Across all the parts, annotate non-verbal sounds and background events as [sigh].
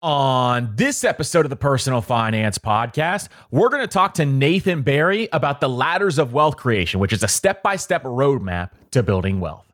On this episode of the Personal Finance Podcast, we're going to talk to Nathan Barry about the ladders of wealth creation, which is a step by step roadmap to building wealth.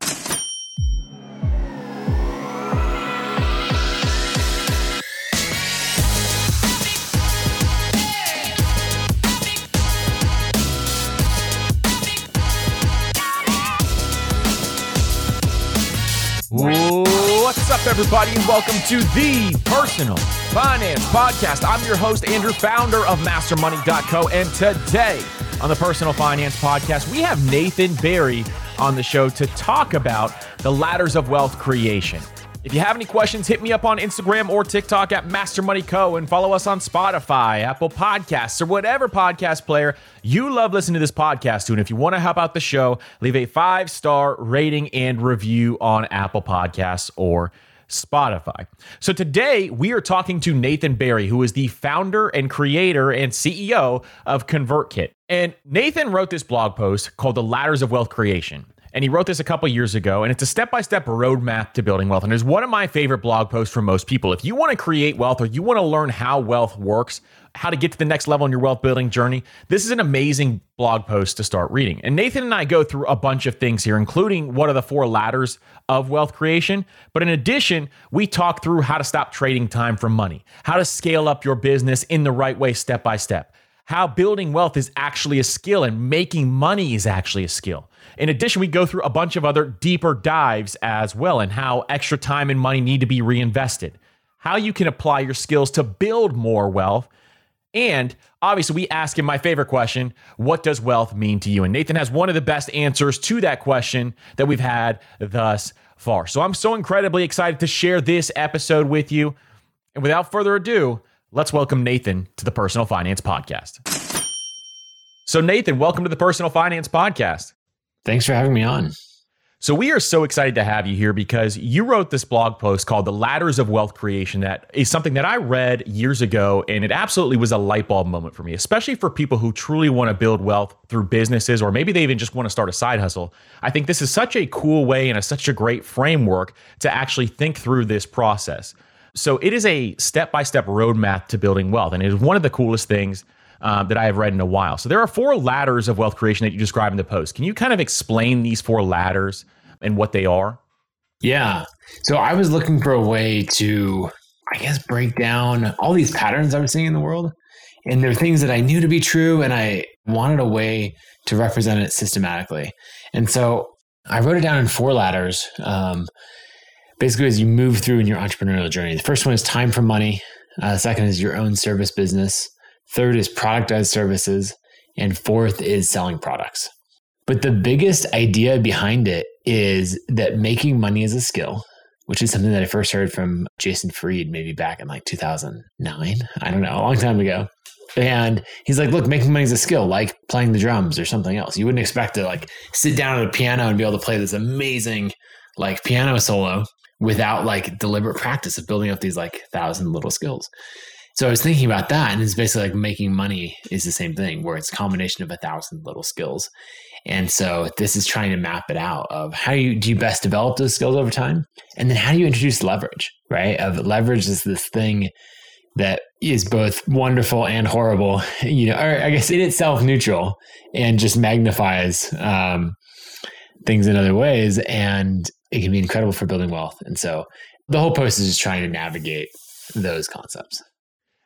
Everybody, and welcome to the Personal Finance Podcast. I'm your host, Andrew, founder of MasterMoney.co, and today on the Personal Finance Podcast, we have Nathan Barry on the show to talk about the ladders of wealth creation. If you have any questions, hit me up on Instagram or TikTok at Master Money Co. and follow us on Spotify, Apple Podcasts, or whatever podcast player you love listening to this podcast to. And if you want to help out the show, leave a five star rating and review on Apple Podcasts or Spotify. So today we are talking to Nathan Barry, who is the founder and creator and CEO of ConvertKit. And Nathan wrote this blog post called The Ladders of Wealth Creation. And he wrote this a couple years ago, and it's a step by step roadmap to building wealth. And it's one of my favorite blog posts for most people. If you want to create wealth or you want to learn how wealth works, how to get to the next level in your wealth building journey, this is an amazing blog post to start reading. And Nathan and I go through a bunch of things here, including what are the four ladders of wealth creation. But in addition, we talk through how to stop trading time for money, how to scale up your business in the right way, step by step, how building wealth is actually a skill and making money is actually a skill. In addition, we go through a bunch of other deeper dives as well and how extra time and money need to be reinvested, how you can apply your skills to build more wealth. And obviously, we ask him my favorite question What does wealth mean to you? And Nathan has one of the best answers to that question that we've had thus far. So I'm so incredibly excited to share this episode with you. And without further ado, let's welcome Nathan to the Personal Finance Podcast. So, Nathan, welcome to the Personal Finance Podcast. Thanks for having me on. So, we are so excited to have you here because you wrote this blog post called The Ladders of Wealth Creation that is something that I read years ago, and it absolutely was a light bulb moment for me, especially for people who truly want to build wealth through businesses, or maybe they even just want to start a side hustle. I think this is such a cool way and a, such a great framework to actually think through this process. So, it is a step by step roadmap to building wealth, and it is one of the coolest things um, that I have read in a while. So there are four ladders of wealth creation that you describe in the post. Can you kind of explain these four ladders and what they are? Yeah. So I was looking for a way to, I guess, break down all these patterns I was seeing in the world. And there are things that I knew to be true, and I wanted a way to represent it systematically. And so I wrote it down in four ladders. Um, basically, as you move through in your entrepreneurial journey, the first one is time for money. Uh, second is your own service business. Third is productized services. And fourth is selling products. But the biggest idea behind it is that making money is a skill, which is something that I first heard from Jason Fried maybe back in like 2009. I don't know, a long time ago. And he's like, look, making money is a skill, like playing the drums or something else. You wouldn't expect to like sit down at a piano and be able to play this amazing like piano solo without like deliberate practice of building up these like thousand little skills. So I was thinking about that, and it's basically like making money is the same thing, where it's a combination of a thousand little skills. And so this is trying to map it out of how you do you best develop those skills over time, and then how do you introduce leverage, right? Of leverage is this thing that is both wonderful and horrible, [laughs] you know, or I guess in itself neutral, and just magnifies um, things in other ways, and it can be incredible for building wealth. And so the whole post is just trying to navigate those concepts.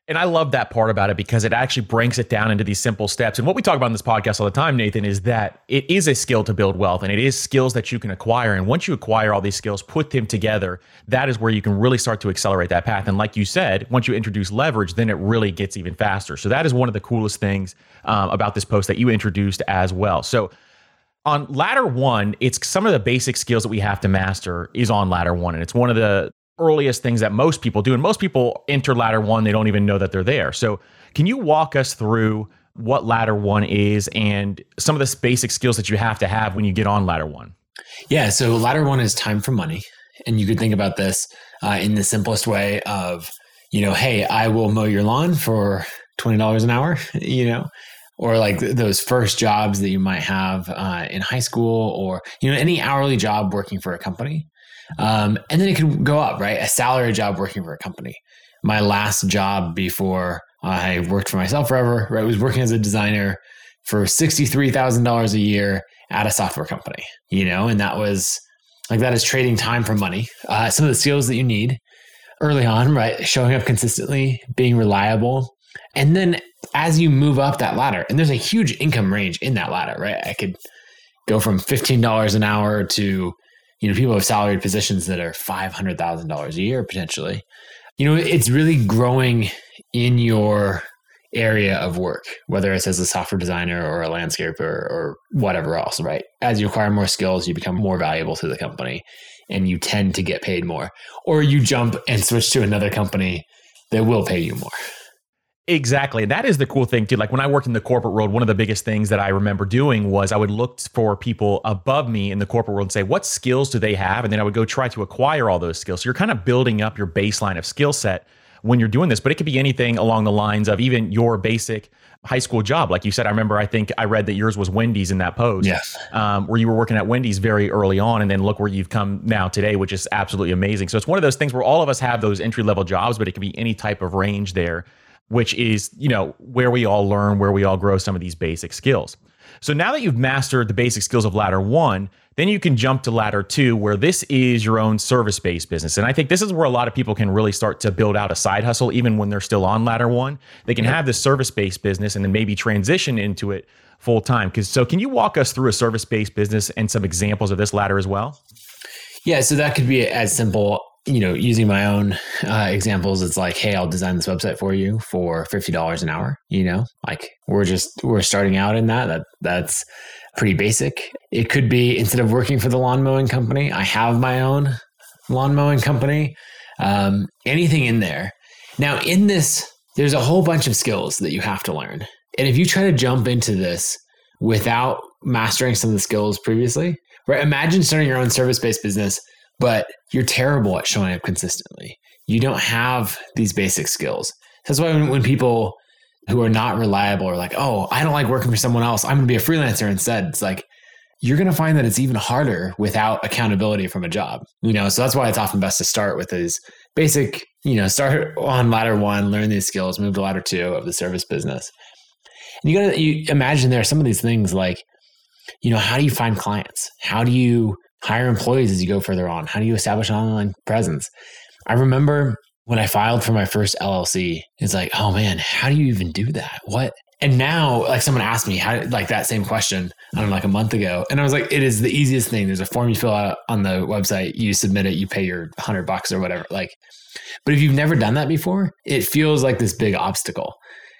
And I love that part about it because it actually breaks it down into these simple steps. And what we talk about in this podcast all the time, Nathan, is that it is a skill to build wealth and it is skills that you can acquire. And once you acquire all these skills, put them together, that is where you can really start to accelerate that path. And like you said, once you introduce leverage, then it really gets even faster. So that is one of the coolest things um, about this post that you introduced as well. So on ladder one, it's some of the basic skills that we have to master is on ladder one. And it's one of the earliest things that most people do. And most people enter ladder one, they don't even know that they're there. So, can you walk us through what ladder one is and some of the basic skills that you have to have when you get on ladder one? Yeah. So, ladder one is time for money. And you could think about this uh, in the simplest way of, you know, hey, I will mow your lawn for $20 an hour, [laughs] you know, or like those first jobs that you might have uh, in high school or, you know, any hourly job working for a company. Um, and then it can go up, right? A salary job working for a company. My last job before I worked for myself forever, right, was working as a designer for $63,000 a year at a software company, you know, and that was like that is trading time for money. Uh, some of the skills that you need early on, right? Showing up consistently, being reliable. And then as you move up that ladder, and there's a huge income range in that ladder, right? I could go from $15 an hour to you know, people have salaried positions that are $500,000 a year potentially. You know, it's really growing in your area of work, whether it's as a software designer or a landscaper or whatever else, right? As you acquire more skills, you become more valuable to the company and you tend to get paid more. Or you jump and switch to another company that will pay you more. Exactly. And that is the cool thing too. Like when I worked in the corporate world, one of the biggest things that I remember doing was I would look for people above me in the corporate world and say, what skills do they have? And then I would go try to acquire all those skills. So you're kind of building up your baseline of skill set when you're doing this, but it could be anything along the lines of even your basic high school job. Like you said, I remember, I think I read that yours was Wendy's in that post. Yes. Um, where you were working at Wendy's very early on. And then look where you've come now today, which is absolutely amazing. So it's one of those things where all of us have those entry level jobs, but it can be any type of range there which is, you know, where we all learn, where we all grow some of these basic skills. So now that you've mastered the basic skills of ladder one, then you can jump to ladder two, where this is your own service based business. And I think this is where a lot of people can really start to build out a side hustle, even when they're still on ladder one. They can have this service based business and then maybe transition into it full time. Because so, can you walk us through a service based business and some examples of this ladder as well? Yeah, so that could be as simple you know, using my own uh, examples, it's like, hey, I'll design this website for you for fifty dollars an hour. You know, like we're just we're starting out in that. That that's pretty basic. It could be instead of working for the lawn mowing company, I have my own lawn mowing company. Um, anything in there. Now, in this, there's a whole bunch of skills that you have to learn, and if you try to jump into this without mastering some of the skills previously, right? Imagine starting your own service based business but you're terrible at showing up consistently. You don't have these basic skills. That's why when, when people who are not reliable are like, oh, I don't like working for someone else. I'm going to be a freelancer instead. It's like, you're going to find that it's even harder without accountability from a job. You know, so that's why it's often best to start with these basic, you know, start on ladder one, learn these skills, move to ladder two of the service business. And you got to you imagine there are some of these things like, you know, how do you find clients? How do you hire employees as you go further on? How do you establish an online presence? I remember when I filed for my first LLC, it's like, oh man, how do you even do that? What And now, like someone asked me how, like that same question, I don't know, like a month ago, and I was like, it is the easiest thing. There's a form you fill out on the website, you submit it, you pay your hundred bucks or whatever. Like, but if you've never done that before, it feels like this big obstacle,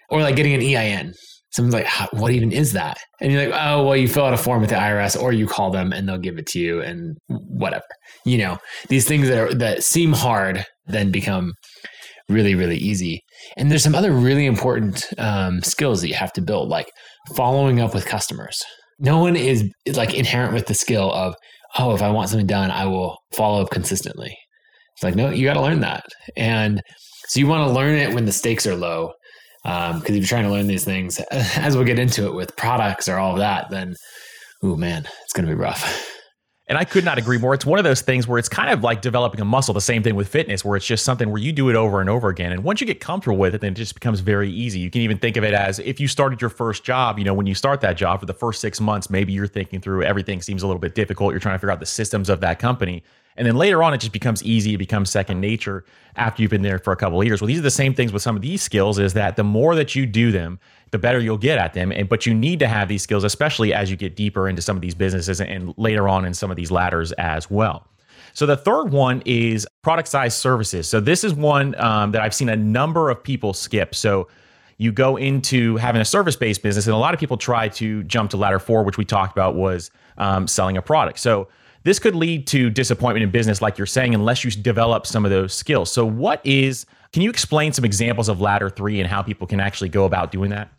or like getting an EIN. Someone's like, what even is that? And you're like, oh, well, you fill out a form with the IRS, or you call them and they'll give it to you, and whatever. You know, these things that are that seem hard then become really, really easy. And there's some other really important um, skills that you have to build, like following up with customers. No one is, is like inherent with the skill of, oh, if I want something done, I will follow up consistently. It's like, no, you got to learn that. And so you want to learn it when the stakes are low. Because um, if you're trying to learn these things, [laughs] as we'll get into it with products or all of that, then, oh man, it's going to be rough. And I could not agree more. It's one of those things where it's kind of like developing a muscle, the same thing with fitness, where it's just something where you do it over and over again. And once you get comfortable with it, then it just becomes very easy. You can even think of it as if you started your first job, you know, when you start that job for the first six months, maybe you're thinking through everything seems a little bit difficult. You're trying to figure out the systems of that company. And then later on, it just becomes easy. It becomes second nature after you've been there for a couple of years. Well, these are the same things with some of these skills is that the more that you do them, the better you'll get at them. And but you need to have these skills, especially as you get deeper into some of these businesses and later on in some of these ladders as well. So the third one is productized services. So this is one um, that I've seen a number of people skip. So you go into having a service based business, and a lot of people try to jump to ladder four, which we talked about was um, selling a product. So this could lead to disappointment in business, like you're saying, unless you develop some of those skills. So, what is, can you explain some examples of ladder three and how people can actually go about doing that?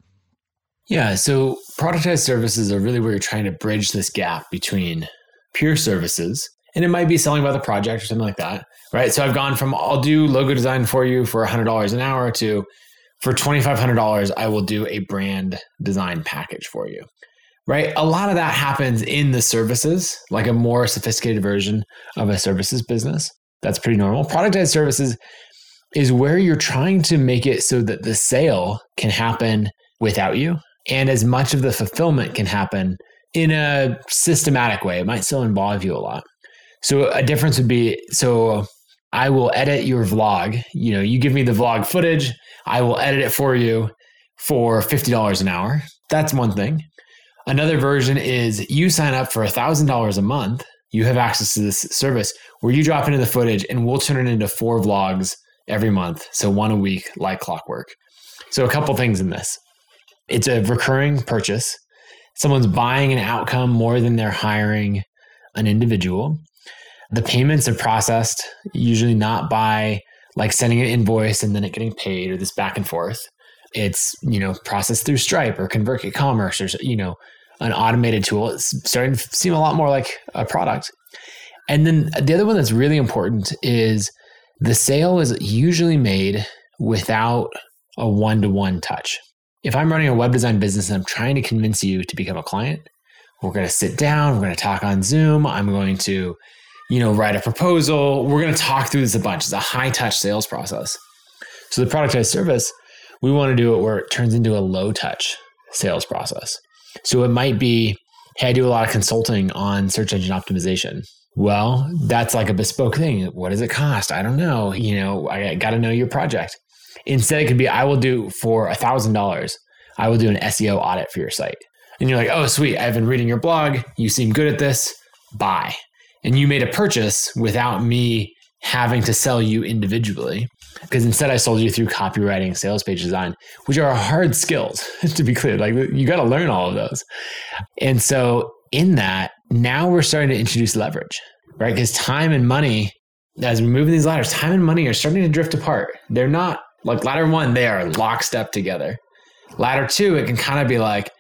Yeah. So productized services are really where you're trying to bridge this gap between pure services, and it might be selling by the project or something like that. Right. So I've gone from I'll do logo design for you for $100 an hour to for $2,500, I will do a brand design package for you. Right. A lot of that happens in the services, like a more sophisticated version of a services business. That's pretty normal. Productized services is where you're trying to make it so that the sale can happen without you and as much of the fulfillment can happen in a systematic way. It might still involve you a lot. So a difference would be so I will edit your vlog. You know, you give me the vlog footage, I will edit it for you for $50 an hour. That's one thing. Another version is you sign up for $1,000 a month. You have access to this service where you drop into the footage and we'll turn it into four vlogs every month. So one a week, like clockwork. So a couple things in this it's a recurring purchase. Someone's buying an outcome more than they're hiring an individual. The payments are processed usually not by like sending an invoice and then it getting paid or this back and forth. It's, you know, processed through Stripe or ConvertKit Commerce or, you know, an automated tool. It's starting to seem a lot more like a product. And then the other one that's really important is the sale is usually made without a one to one touch if I'm running a web design business and I'm trying to convince you to become a client, we're going to sit down, we're going to talk on Zoom, I'm going to, you know, write a proposal, we're going to talk through this a bunch. It's a high touch sales process. So the productized service, we want to do it where it turns into a low touch sales process. So it might be, hey, I do a lot of consulting on search engine optimization. Well, that's like a bespoke thing. What does it cost? I don't know. You know, I got to know your project. Instead, it could be I will do for a thousand dollars. I will do an SEO audit for your site. And you're like, oh, sweet. I've been reading your blog. You seem good at this. Buy. And you made a purchase without me having to sell you individually. Because instead, I sold you through copywriting, sales page design, which are hard skills, [laughs] to be clear. Like you got to learn all of those. And so, in that, now we're starting to introduce leverage, right? Because time and money, as we're moving these ladders, time and money are starting to drift apart. They're not like ladder one, they are lockstep together. Ladder two, it can kind of be like,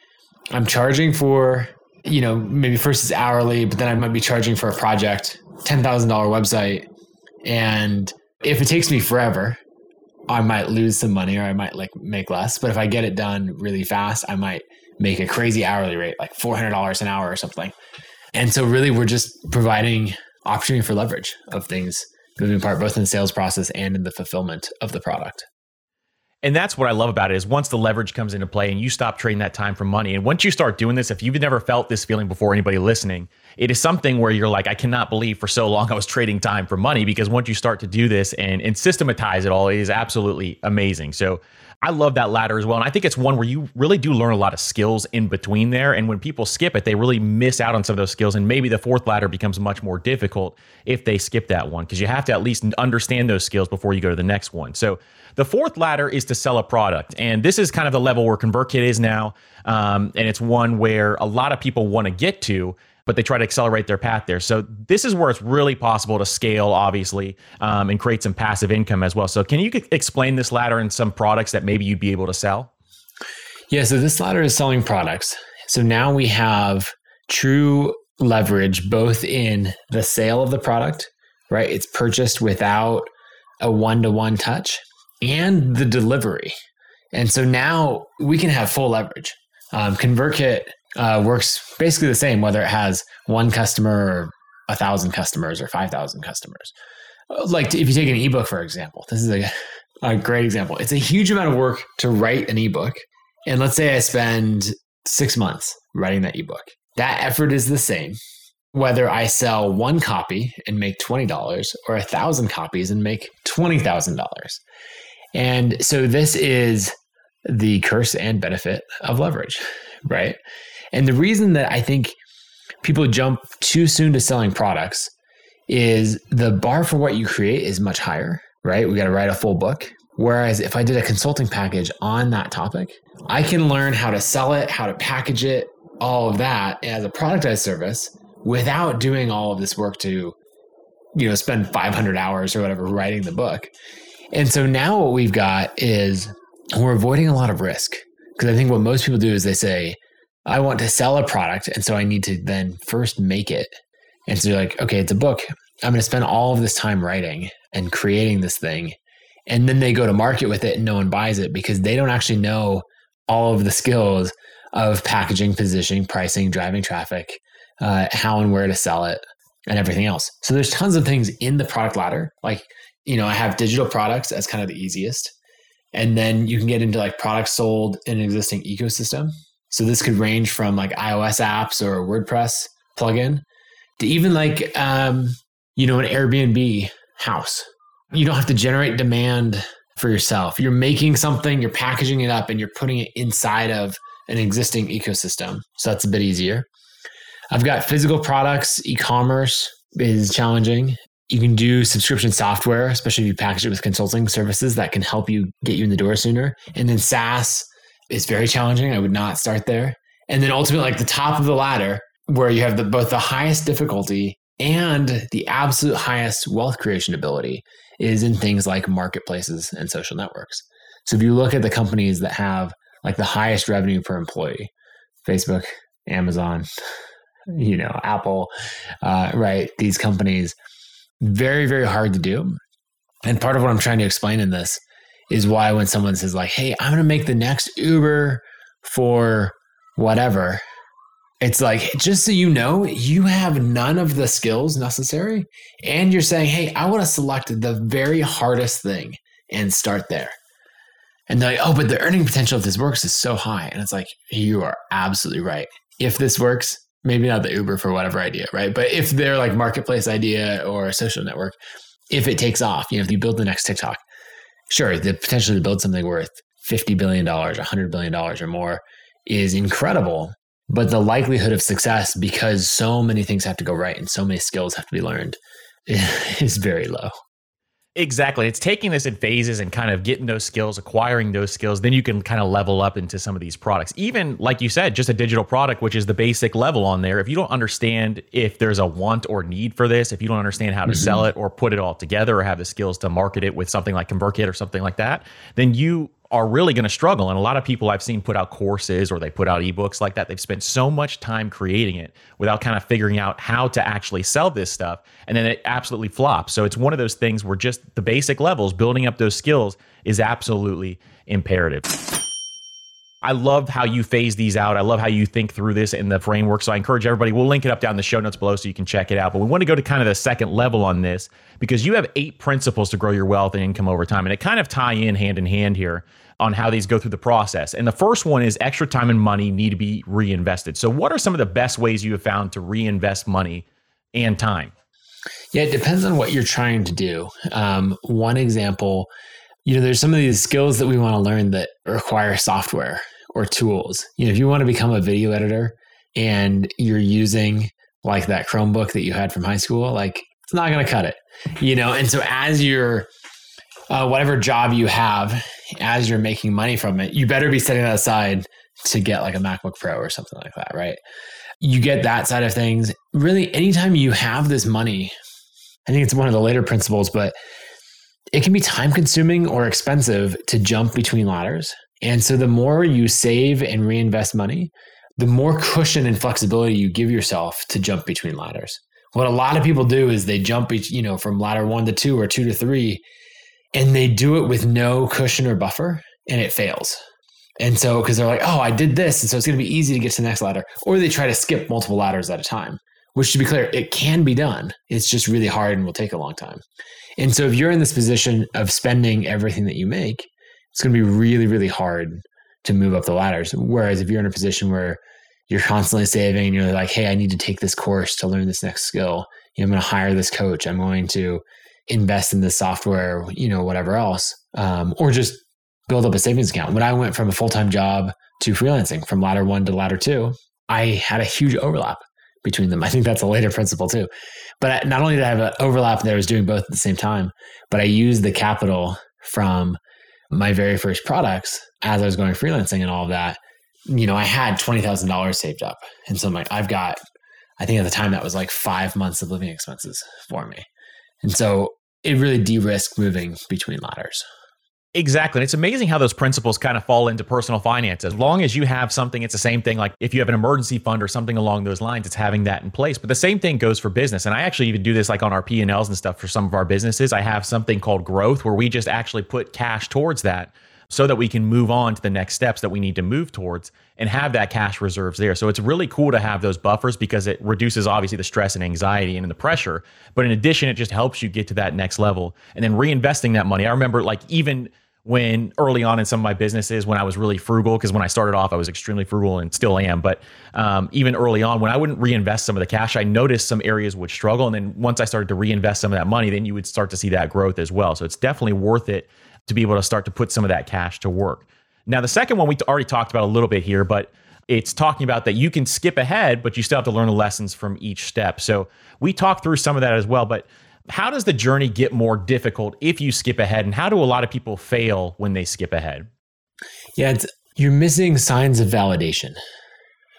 I'm charging for, you know, maybe first it's hourly, but then I might be charging for a project, $10,000 website. And if it takes me forever, I might lose some money or I might like make less. But if I get it done really fast, I might make a crazy hourly rate, like $400 an hour or something. And so really we're just providing opportunity for leverage of things moving part both in the sales process and in the fulfillment of the product. And that's what I love about it is once the leverage comes into play and you stop trading that time for money. And once you start doing this, if you've never felt this feeling before, anybody listening, it is something where you're like, I cannot believe for so long I was trading time for money because once you start to do this and, and systematize it all, it is absolutely amazing. So I love that ladder as well. And I think it's one where you really do learn a lot of skills in between there. And when people skip it, they really miss out on some of those skills. And maybe the fourth ladder becomes much more difficult if they skip that one because you have to at least understand those skills before you go to the next one. So the fourth ladder is to sell a product. And this is kind of the level where ConvertKit is now. Um, and it's one where a lot of people want to get to but they try to accelerate their path there. So this is where it's really possible to scale, obviously, um, and create some passive income as well. So can you explain this ladder and some products that maybe you'd be able to sell? Yeah, so this ladder is selling products. So now we have true leverage both in the sale of the product, right? It's purchased without a one to one touch and the delivery. And so now we can have full leverage. Um, ConvertKit uh, works basically the same, whether it has one customer or a thousand customers or 5,000 customers. Like if you take an ebook, for example, this is a, [laughs] a great example. It's a huge amount of work to write an ebook. And let's say I spend six months writing that ebook. That effort is the same whether I sell one copy and make $20 or a thousand copies and make $20,000. And so this is the curse and benefit of leverage, right? And the reason that I think people jump too soon to selling products is the bar for what you create is much higher, right? We got to write a full book. Whereas if I did a consulting package on that topic, I can learn how to sell it, how to package it, all of that as a productized service without doing all of this work to, you know, spend 500 hours or whatever writing the book. And so now what we've got is we're avoiding a lot of risk. Because I think what most people do is they say, I want to sell a product. And so I need to then first make it. And so you're like, okay, it's a book. I'm going to spend all of this time writing and creating this thing. And then they go to market with it and no one buys it because they don't actually know all of the skills of packaging, positioning, pricing, driving traffic, uh, how and where to sell it, and everything else. So there's tons of things in the product ladder. Like, you know, I have digital products as kind of the easiest. And then you can get into like products sold in an existing ecosystem. So this could range from like iOS apps or a WordPress plugin to even like um, you know an Airbnb house. You don't have to generate demand for yourself. You're making something, you're packaging it up, and you're putting it inside of an existing ecosystem. So that's a bit easier. I've got physical products, e-commerce is challenging. You can do subscription software, especially if you package it with consulting services that can help you get you in the door sooner. And then SaaS is very challenging. I would not start there. And then ultimately, like the top of the ladder, where you have the, both the highest difficulty and the absolute highest wealth creation ability, is in things like marketplaces and social networks. So if you look at the companies that have like the highest revenue per employee, Facebook, Amazon, [laughs] you know, Apple, uh, right? These companies, very, very hard to do. And part of what I'm trying to explain in this is why when someone says like, "Hey, I'm going to make the next Uber for whatever," it's like just so you know, you have none of the skills necessary, and you're saying, "Hey, I want to select the very hardest thing and start there." And they're like, "Oh, but the earning potential if this works is so high," and it's like, you are absolutely right. If this works, maybe not the Uber for whatever idea, right? But if they're like marketplace idea or a social network, if it takes off, you know, if you build the next TikTok, sure, the potential to build something worth $50 billion, $100 billion or more is incredible. But the likelihood of success, because so many things have to go right and so many skills have to be learned, [laughs] is very low. Exactly. It's taking this in phases and kind of getting those skills, acquiring those skills. Then you can kind of level up into some of these products. Even like you said, just a digital product, which is the basic level on there. If you don't understand if there's a want or need for this, if you don't understand how to mm-hmm. sell it or put it all together or have the skills to market it with something like ConvertKit or something like that, then you are really going to struggle. And a lot of people I've seen put out courses or they put out ebooks like that. They've spent so much time creating it without kind of figuring out how to actually sell this stuff. And then it absolutely flops. So it's one of those things where just the basic levels, building up those skills is absolutely imperative. I love how you phase these out. I love how you think through this in the framework. So I encourage everybody, we'll link it up down in the show notes below so you can check it out. But we want to go to kind of the second level on this because you have eight principles to grow your wealth and income over time. And it kind of tie in hand in hand here on how these go through the process. And the first one is extra time and money need to be reinvested. So, what are some of the best ways you have found to reinvest money and time? Yeah, it depends on what you're trying to do. Um, one example, you know, there's some of these skills that we want to learn that require software or tools. You know, if you want to become a video editor and you're using like that Chromebook that you had from high school, like it's not going to cut it, you know? And so as you're, uh, whatever job you have, as you're making money from it, you better be setting that aside to get like a MacBook Pro or something like that, right? You get that side of things. Really, anytime you have this money, I think it's one of the later principles, but it can be time consuming or expensive to jump between ladders. And so the more you save and reinvest money, the more cushion and flexibility you give yourself to jump between ladders. What a lot of people do is they jump, you know, from ladder one to two or two to three, and they do it with no cushion or buffer, and it fails. And so, because they're like, oh, I did this, and so it's going to be easy to get to the next ladder, or they try to skip multiple ladders at a time. Which, to be clear, it can be done. It's just really hard and will take a long time. And so, if you're in this position of spending everything that you make, it's going to be really, really hard to move up the ladders. Whereas if you're in a position where you're constantly saving and you're like, hey, I need to take this course to learn this next skill. You know, I'm going to hire this coach. I'm going to invest in this software, you know, whatever else, um, or just build up a savings account. When I went from a full time job to freelancing from ladder one to ladder two, I had a huge overlap between them. [laughs] I think that's a later principle too. But not only did I have an overlap that I was doing both at the same time, but I used the capital from my very first products as I was going freelancing and all of that, you know, I had $20,000 saved up. And so I'm like, I've got, I think at the time that was like five months of living expenses for me. And so it really de risked moving between ladders. Exactly. And it's amazing how those principles kind of fall into personal finance. As long as you have something, it's the same thing. Like if you have an emergency fund or something along those lines, it's having that in place. But the same thing goes for business. And I actually even do this like on our P&Ls and stuff for some of our businesses. I have something called growth where we just actually put cash towards that so that we can move on to the next steps that we need to move towards and have that cash reserves there. So it's really cool to have those buffers because it reduces obviously the stress and anxiety and the pressure. But in addition, it just helps you get to that next level. And then reinvesting that money. I remember like even when early on in some of my businesses when I was really frugal, because when I started off, I was extremely frugal and still am. But um, even early on, when I wouldn't reinvest some of the cash, I noticed some areas would struggle. And then once I started to reinvest some of that money, then you would start to see that growth as well. So it's definitely worth it to be able to start to put some of that cash to work. Now, the second one we already talked about a little bit here, but it's talking about that you can skip ahead, but you still have to learn the lessons from each step. So we talked through some of that as well. But how does the journey get more difficult if you skip ahead? And how do a lot of people fail when they skip ahead? Yeah, you're missing signs of validation.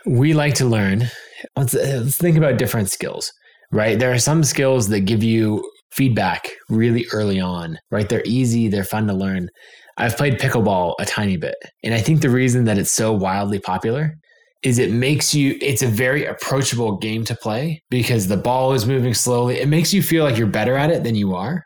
We like to learn. Let's, let's think about different skills, right? There are some skills that give you feedback really early on, right? They're easy, they're fun to learn. I've played pickleball a tiny bit. And I think the reason that it's so wildly popular is it makes you it's a very approachable game to play because the ball is moving slowly. It makes you feel like you're better at it than you are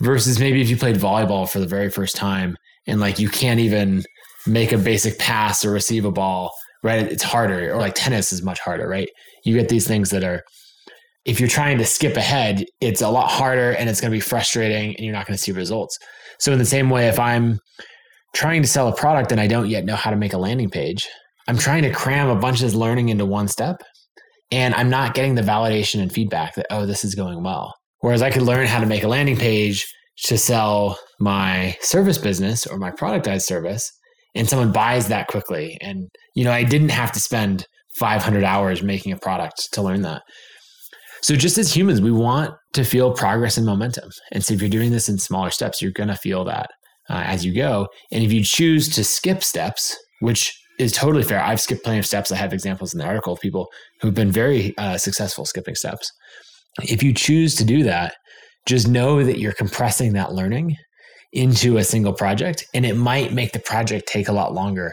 versus maybe if you played volleyball for the very first time and like you can't even make a basic pass or receive a ball, right? It's harder or like tennis is much harder, right? You get these things that are if you're trying to skip ahead, it's a lot harder and it's going to be frustrating and you're not going to see results. So, in the same way, if I'm trying to sell a product and I don't yet know how to make a landing page, I'm trying to cram a bunch of this learning into one step and I'm not getting the validation and feedback that, oh, this is going well. Whereas I could learn how to make a landing page to sell my service business or my productized service and someone buys that quickly. And, you know, I didn't have to spend 500 hours making a product to learn that. So, just as humans, we want to feel progress and momentum. And so, if you're doing this in smaller steps, you're going to feel that uh, as you go. And if you choose to skip steps, which is totally fair, I've skipped plenty of steps. I have examples in the article of people who've been very uh, successful skipping steps. If you choose to do that, just know that you're compressing that learning into a single project, and it might make the project take a lot longer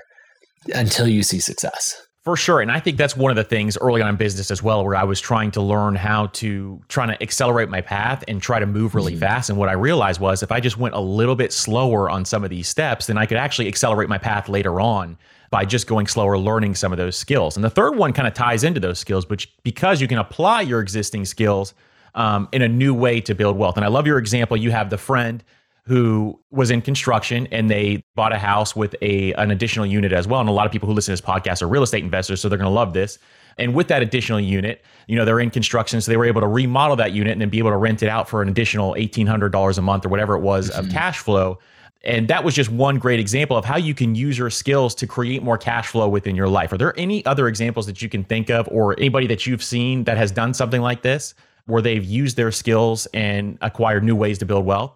until you see success. For sure. And I think that's one of the things early on in business as well, where I was trying to learn how to trying to accelerate my path and try to move really mm-hmm. fast. And what I realized was if I just went a little bit slower on some of these steps, then I could actually accelerate my path later on by just going slower, learning some of those skills. And the third one kind of ties into those skills, which because you can apply your existing skills um, in a new way to build wealth. And I love your example. You have the friend who was in construction and they bought a house with a an additional unit as well. And a lot of people who listen to this podcast are real estate investors, so they're going to love this. And with that additional unit, you know, they're in construction, so they were able to remodel that unit and then be able to rent it out for an additional eighteen hundred dollars a month or whatever it was mm-hmm. of cash flow. And that was just one great example of how you can use your skills to create more cash flow within your life. Are there any other examples that you can think of, or anybody that you've seen that has done something like this, where they've used their skills and acquired new ways to build wealth?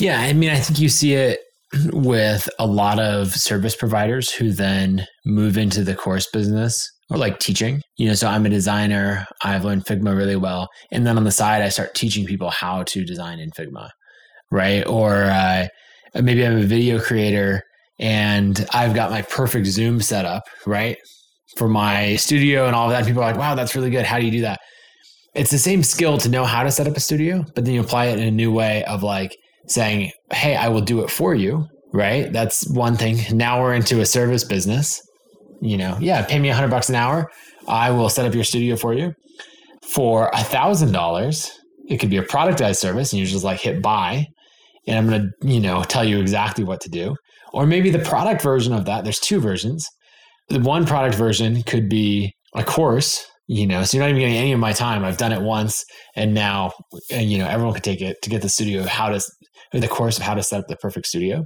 Yeah, I mean, I think you see it [clears throat] with a lot of service providers who then move into the course business or like teaching. You know, so I'm a designer, I've learned Figma really well. And then on the side, I start teaching people how to design in Figma, right? Or uh, maybe I'm a video creator and I've got my perfect Zoom setup, right? For my studio and all that. People are like, wow, that's really good. How do you do that? It's the same skill to know how to set up a studio, but then you apply it in a new way of like, saying, Hey, I will do it for you. Right. That's one thing. Now we're into a service business. You know, yeah, pay me a hundred bucks an hour. I will set up your studio for you. For a thousand dollars, it could be a productized service and you're just like hit buy. And I'm to, you know, tell you exactly what to do. Or maybe the product version of that, there's two versions. The one product version could be a course you know so you're not even getting any of my time i've done it once and now you know everyone can take it to get the studio how to the course of how to set up the perfect studio.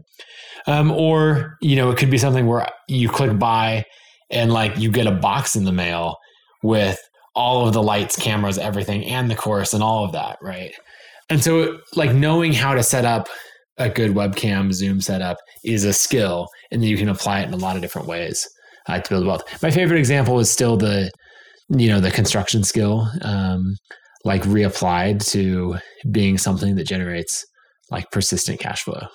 Um, or you know it could be something where you click buy and like you get a box in the mail with all of the lights cameras everything and the course and all of that right? And so like knowing how to set up a good webcam zoom setup is a skill and you can apply it in a lot of different ways uh, to build wealth. My favorite example is still the you know the construction skill um, like reapplied to being something that generates like persistent cash flow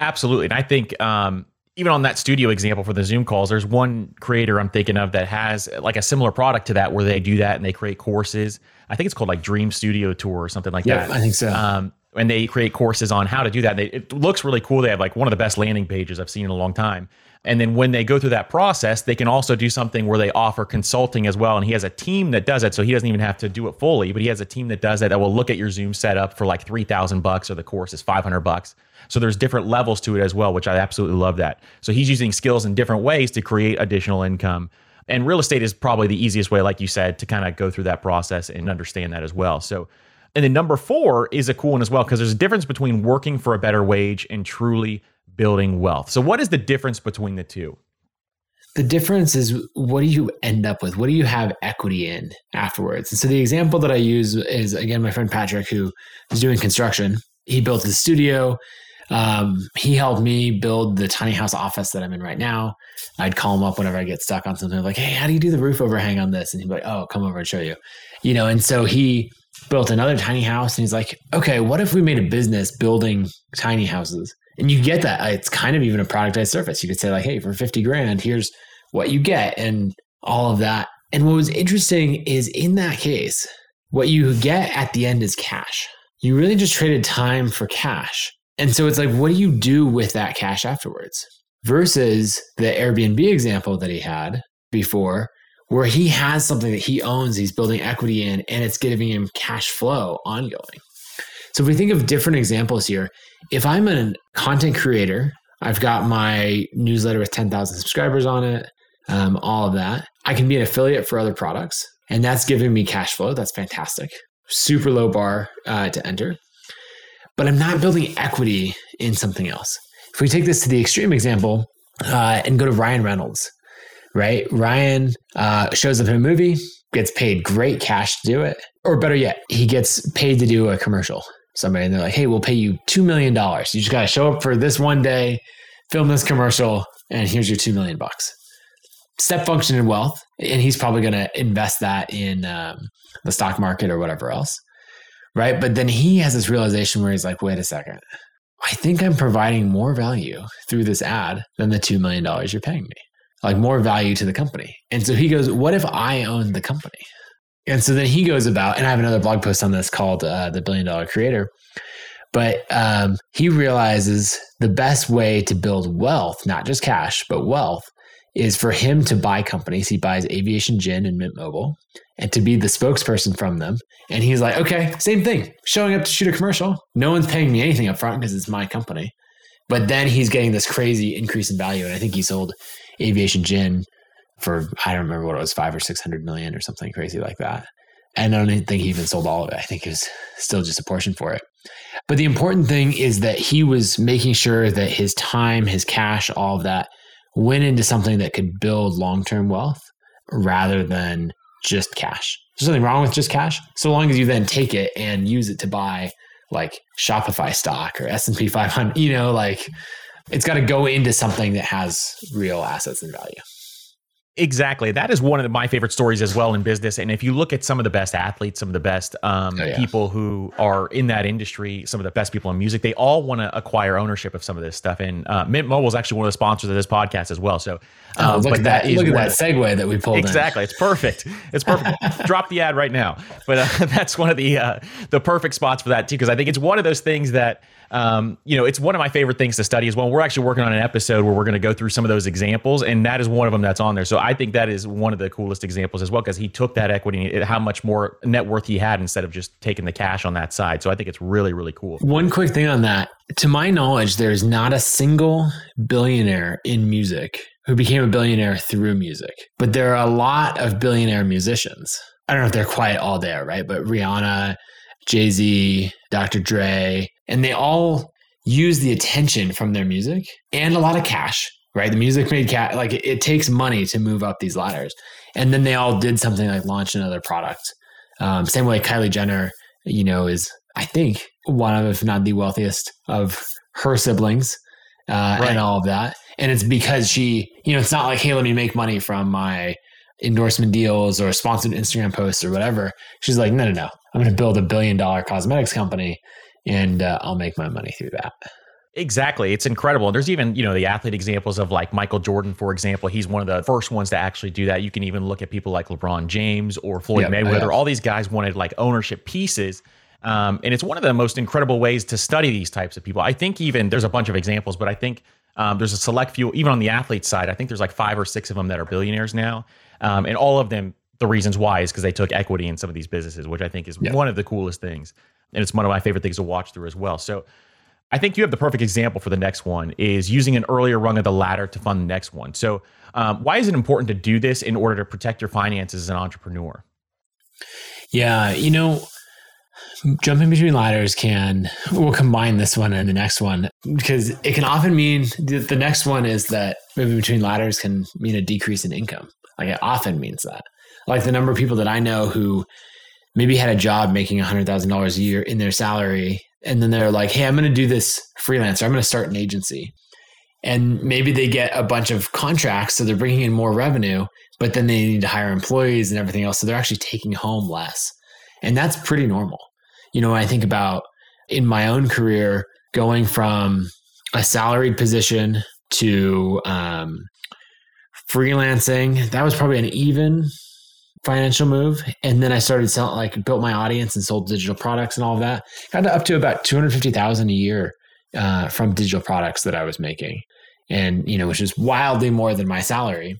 absolutely and i think um, even on that studio example for the zoom calls there's one creator i'm thinking of that has like a similar product to that where they do that and they create courses i think it's called like dream studio tour or something like that. yeah, that i think so um, and they create courses on how to do that. They, it looks really cool. They have like one of the best landing pages I've seen in a long time. And then when they go through that process, they can also do something where they offer consulting as well. And he has a team that does it, so he doesn't even have to do it fully. But he has a team that does it that will look at your Zoom setup for like three thousand bucks, or the course is five hundred bucks. So there's different levels to it as well, which I absolutely love that. So he's using skills in different ways to create additional income. And real estate is probably the easiest way, like you said, to kind of go through that process and understand that as well. So and then number four is a cool one as well, because there's a difference between working for a better wage and truly building wealth. So, what is the difference between the two? The difference is what do you end up with? What do you have equity in afterwards? And so, the example that I use is again, my friend Patrick, who is doing construction. He built the studio. Um, he helped me build the tiny house office that I'm in right now. I'd call him up whenever I get stuck on something like, Hey, how do you do the roof overhang on this? And he'd be like, Oh, come over and show you. You know, and so he built another tiny house and he's like, okay, what if we made a business building tiny houses? And you get that. It's kind of even a productized service. You could say, like, hey, for 50 grand, here's what you get and all of that. And what was interesting is in that case, what you get at the end is cash. You really just traded time for cash. And so it's like, what do you do with that cash afterwards? Versus the Airbnb example that he had before, where he has something that he owns, he's building equity in, and it's giving him cash flow ongoing. So if we think of different examples here, if I'm a content creator, I've got my newsletter with 10,000 subscribers on it, um, all of that. I can be an affiliate for other products, and that's giving me cash flow. That's fantastic. Super low bar uh, to enter. But I'm not building equity in something else. If we take this to the extreme example uh, and go to Ryan Reynolds, right? Ryan uh, shows up in a movie, gets paid great cash to do it. Or better yet, he gets paid to do a commercial. Somebody, and they're like, hey, we'll pay you $2 million. You just got to show up for this one day, film this commercial, and here's your 2 million bucks. Step function in wealth. And he's probably going to invest that in um, the stock market or whatever else. Right. But then he has this realization where he's like, wait a second. I think I'm providing more value through this ad than the $2 million you're paying me like more value to the company. And so he goes, What if I own the company? And so then he goes about, and I have another blog post on this called uh, The Billion Dollar Creator. But um, he realizes the best way to build wealth, not just cash, but wealth, is for him to buy companies. He buys Aviation Gin and Mint Mobile and to be the spokesperson from them. And he's like, okay, same thing, showing up to shoot a commercial. No one's paying me anything up front because it's my company. But then he's getting this crazy increase in value. And I think he sold Aviation Gin for, I don't remember what it was, five or 600 million or something crazy like that. And I don't think he even sold all of it. I think it was still just a portion for it. But the important thing is that he was making sure that his time, his cash, all of that went into something that could build long term wealth rather than just cash. There's nothing wrong with just cash, so long as you then take it and use it to buy like Shopify stock or S and P 500. You know, like it's got to go into something that has real assets and value. Exactly. That is one of the, my favorite stories as well in business. And if you look at some of the best athletes, some of the best um, oh, yeah. people who are in that industry, some of the best people in music, they all want to acquire ownership of some of this stuff. And uh, Mint Mobile is actually one of the sponsors of this podcast as well. So, oh, um, oh, look at that! Look at that segue that we pulled. Exactly. In. It's perfect. It's perfect. [laughs] Drop the ad right now. But uh, [laughs] that's one of the uh, the perfect spots for that too, because I think it's one of those things that um, you know, it's one of my favorite things to study as well. We're actually working on an episode where we're going to go through some of those examples, and that is one of them that's on there. So I think that is one of the coolest examples as well because he took that equity, how much more net worth he had instead of just taking the cash on that side. So I think it's really, really cool. One quick thing on that. To my knowledge, there's not a single billionaire in music who became a billionaire through music, but there are a lot of billionaire musicians. I don't know if they're quite all there, right? But Rihanna, Jay Z, Dr. Dre, and they all use the attention from their music and a lot of cash, right? The music made cash, like it, it, takes money to move up these ladders. And then they all did something like launch another product. Um, same way Kylie Jenner, you know, is, I think, one of, if not the wealthiest of her siblings uh, right. and all of that. And it's because she, you know, it's not like, hey, let me make money from my endorsement deals or sponsored Instagram posts or whatever. She's like, no, no, no. I'm going to build a billion dollar cosmetics company and uh, I'll make my money through that. Exactly. It's incredible. There's even, you know, the athlete examples of like Michael Jordan, for example. He's one of the first ones to actually do that. You can even look at people like LeBron James or Floyd yep, Mayweather. All these guys wanted like ownership pieces. Um, and it's one of the most incredible ways to study these types of people. I think even there's a bunch of examples, but I think um, there's a select few, even on the athlete side, I think there's like five or six of them that are billionaires now. Um, and all of them, the reasons why is because they took equity in some of these businesses, which I think is one of the coolest things and it's one of my favorite things to watch through as well. So I think you have the perfect example for the next one is using an earlier rung of the ladder to fund the next one. So um, why is it important to do this in order to protect your finances as an entrepreneur? Yeah, you know, jumping between ladders can we'll combine this one and the next one because it can often mean the next one is that moving between ladders can mean a decrease in income like it often means that like the number of people that i know who maybe had a job making $100,000 a year in their salary. And then they're like, hey, I'm going to do this freelancer. I'm going to start an agency. And maybe they get a bunch of contracts. So they're bringing in more revenue, but then they need to hire employees and everything else. So they're actually taking home less. And that's pretty normal. You know, when I think about in my own career, going from a salaried position to um, freelancing, that was probably an even financial move. And then I started selling, like built my audience and sold digital products and all of that. Got up to about 250,000 a year uh, from digital products that I was making. And, you know, which is wildly more than my salary.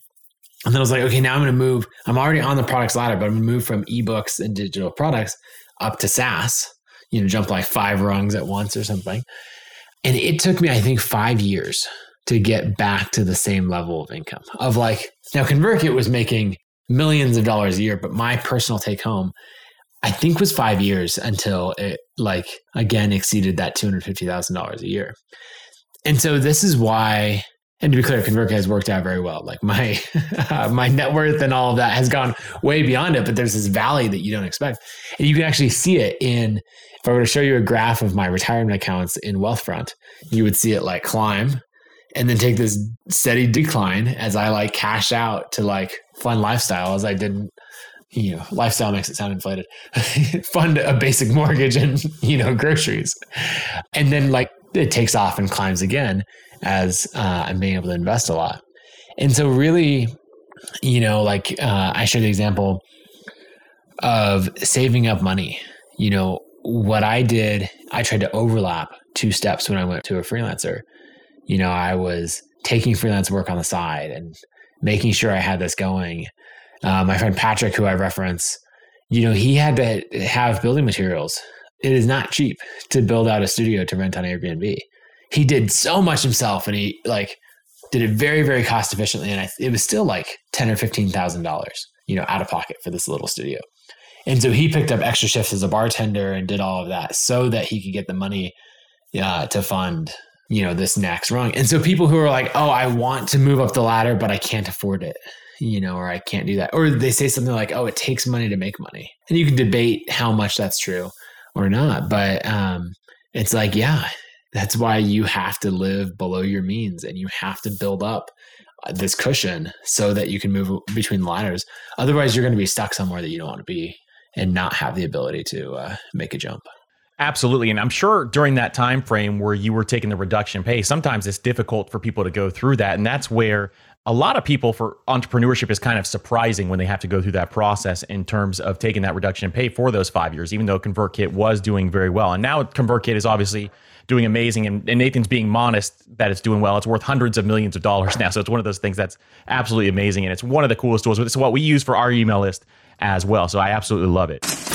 And then I was like, okay, now I'm going to move. I'm already on the products ladder, but I'm going to move from ebooks and digital products up to SaaS, you know, jump like five rungs at once or something. And it took me, I think, five years to get back to the same level of income of like, now ConvertKit was making millions of dollars a year, but my personal take home, I think was five years until it like again exceeded that two hundred fifty thousand dollars a year. And so this is why, and to be clear, ConvertKit has worked out very well. Like my [laughs] uh, my net worth and all of that has gone way beyond it, but there's this valley that you don't expect, and you can actually see it in. If I were to show you a graph of my retirement accounts in Wealthfront, you would see it like climb and then take this steady decline as I like cash out to like fund lifestyle as I didn't you know, lifestyle makes it sound inflated. [laughs] fund a basic mortgage and, you know, groceries. And then like it takes off and climbs again as uh, I'm being able to invest a lot. And so, really, you know, like uh, I showed the example of saving up money. You know, what I did, I tried to overlap two steps when I went to a freelancer. You know, I was taking freelance work on the side and making sure I had this going. Uh, my friend Patrick, who I reference, you know, he had to have building materials. It is not cheap to build out a studio to rent on Airbnb. He did so much himself, and he like did it very, very cost efficiently, and I, it was still like ten or fifteen thousand dollars, you know, out of pocket for this little studio. And so he picked up extra shifts as a bartender and did all of that so that he could get the money uh, to fund you know this next rung. And so people who are like, "Oh, I want to move up the ladder, but I can't afford it." You know, or I can't do that. Or they say something like, "Oh, it takes money to make money." And you can debate how much that's true or not, but um it's like, yeah, that's why you have to live below your means and you have to build up uh, this cushion so that you can move between ladders. Otherwise, you're going to be stuck somewhere that you don't want to be and not have the ability to uh, make a jump. Absolutely, and I'm sure during that time frame where you were taking the reduction pay, sometimes it's difficult for people to go through that, and that's where a lot of people for entrepreneurship is kind of surprising when they have to go through that process in terms of taking that reduction in pay for those five years, even though ConvertKit was doing very well. And now ConvertKit is obviously doing amazing. And, and, Nathan's being modest that it's doing well. It's worth hundreds of millions of dollars [laughs] now. So it's one of those things that's absolutely amazing. And it's one of the coolest tools. It's what we use for our email list as well. So I absolutely love it.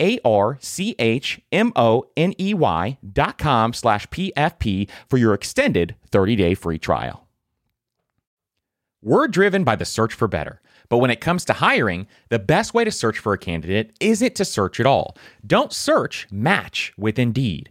a R C H M O N E Y dot com slash PFP for your extended 30 day free trial. We're driven by the search for better. But when it comes to hiring, the best way to search for a candidate isn't to search at all. Don't search, match with Indeed.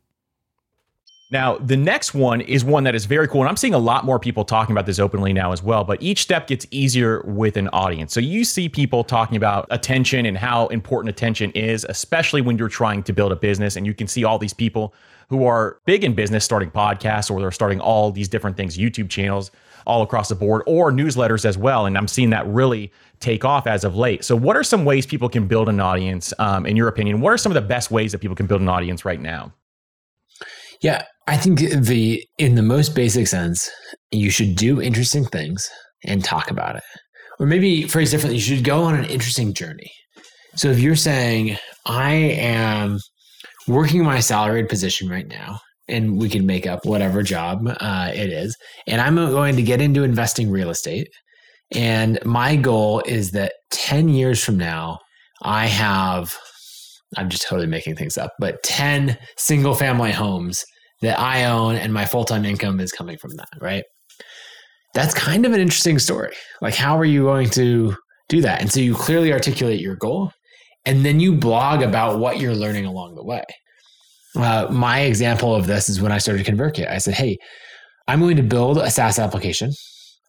Now, the next one is one that is very cool. And I'm seeing a lot more people talking about this openly now as well. But each step gets easier with an audience. So you see people talking about attention and how important attention is, especially when you're trying to build a business. And you can see all these people who are big in business starting podcasts or they're starting all these different things, YouTube channels all across the board, or newsletters as well. And I'm seeing that really take off as of late. So, what are some ways people can build an audience, um, in your opinion? What are some of the best ways that people can build an audience right now? Yeah, I think the in the most basic sense, you should do interesting things and talk about it. Or maybe phrase differently, you should go on an interesting journey. So if you're saying, I am working my salaried position right now, and we can make up whatever job uh, it is, and I'm going to get into investing real estate. And my goal is that 10 years from now, I have, I'm just totally making things up, but 10 single family homes that I own and my full time income is coming from that, right? That's kind of an interesting story. Like, how are you going to do that? And so you clearly articulate your goal and then you blog about what you're learning along the way. Uh, my example of this is when I started ConvertKit. I said, hey, I'm going to build a SaaS application.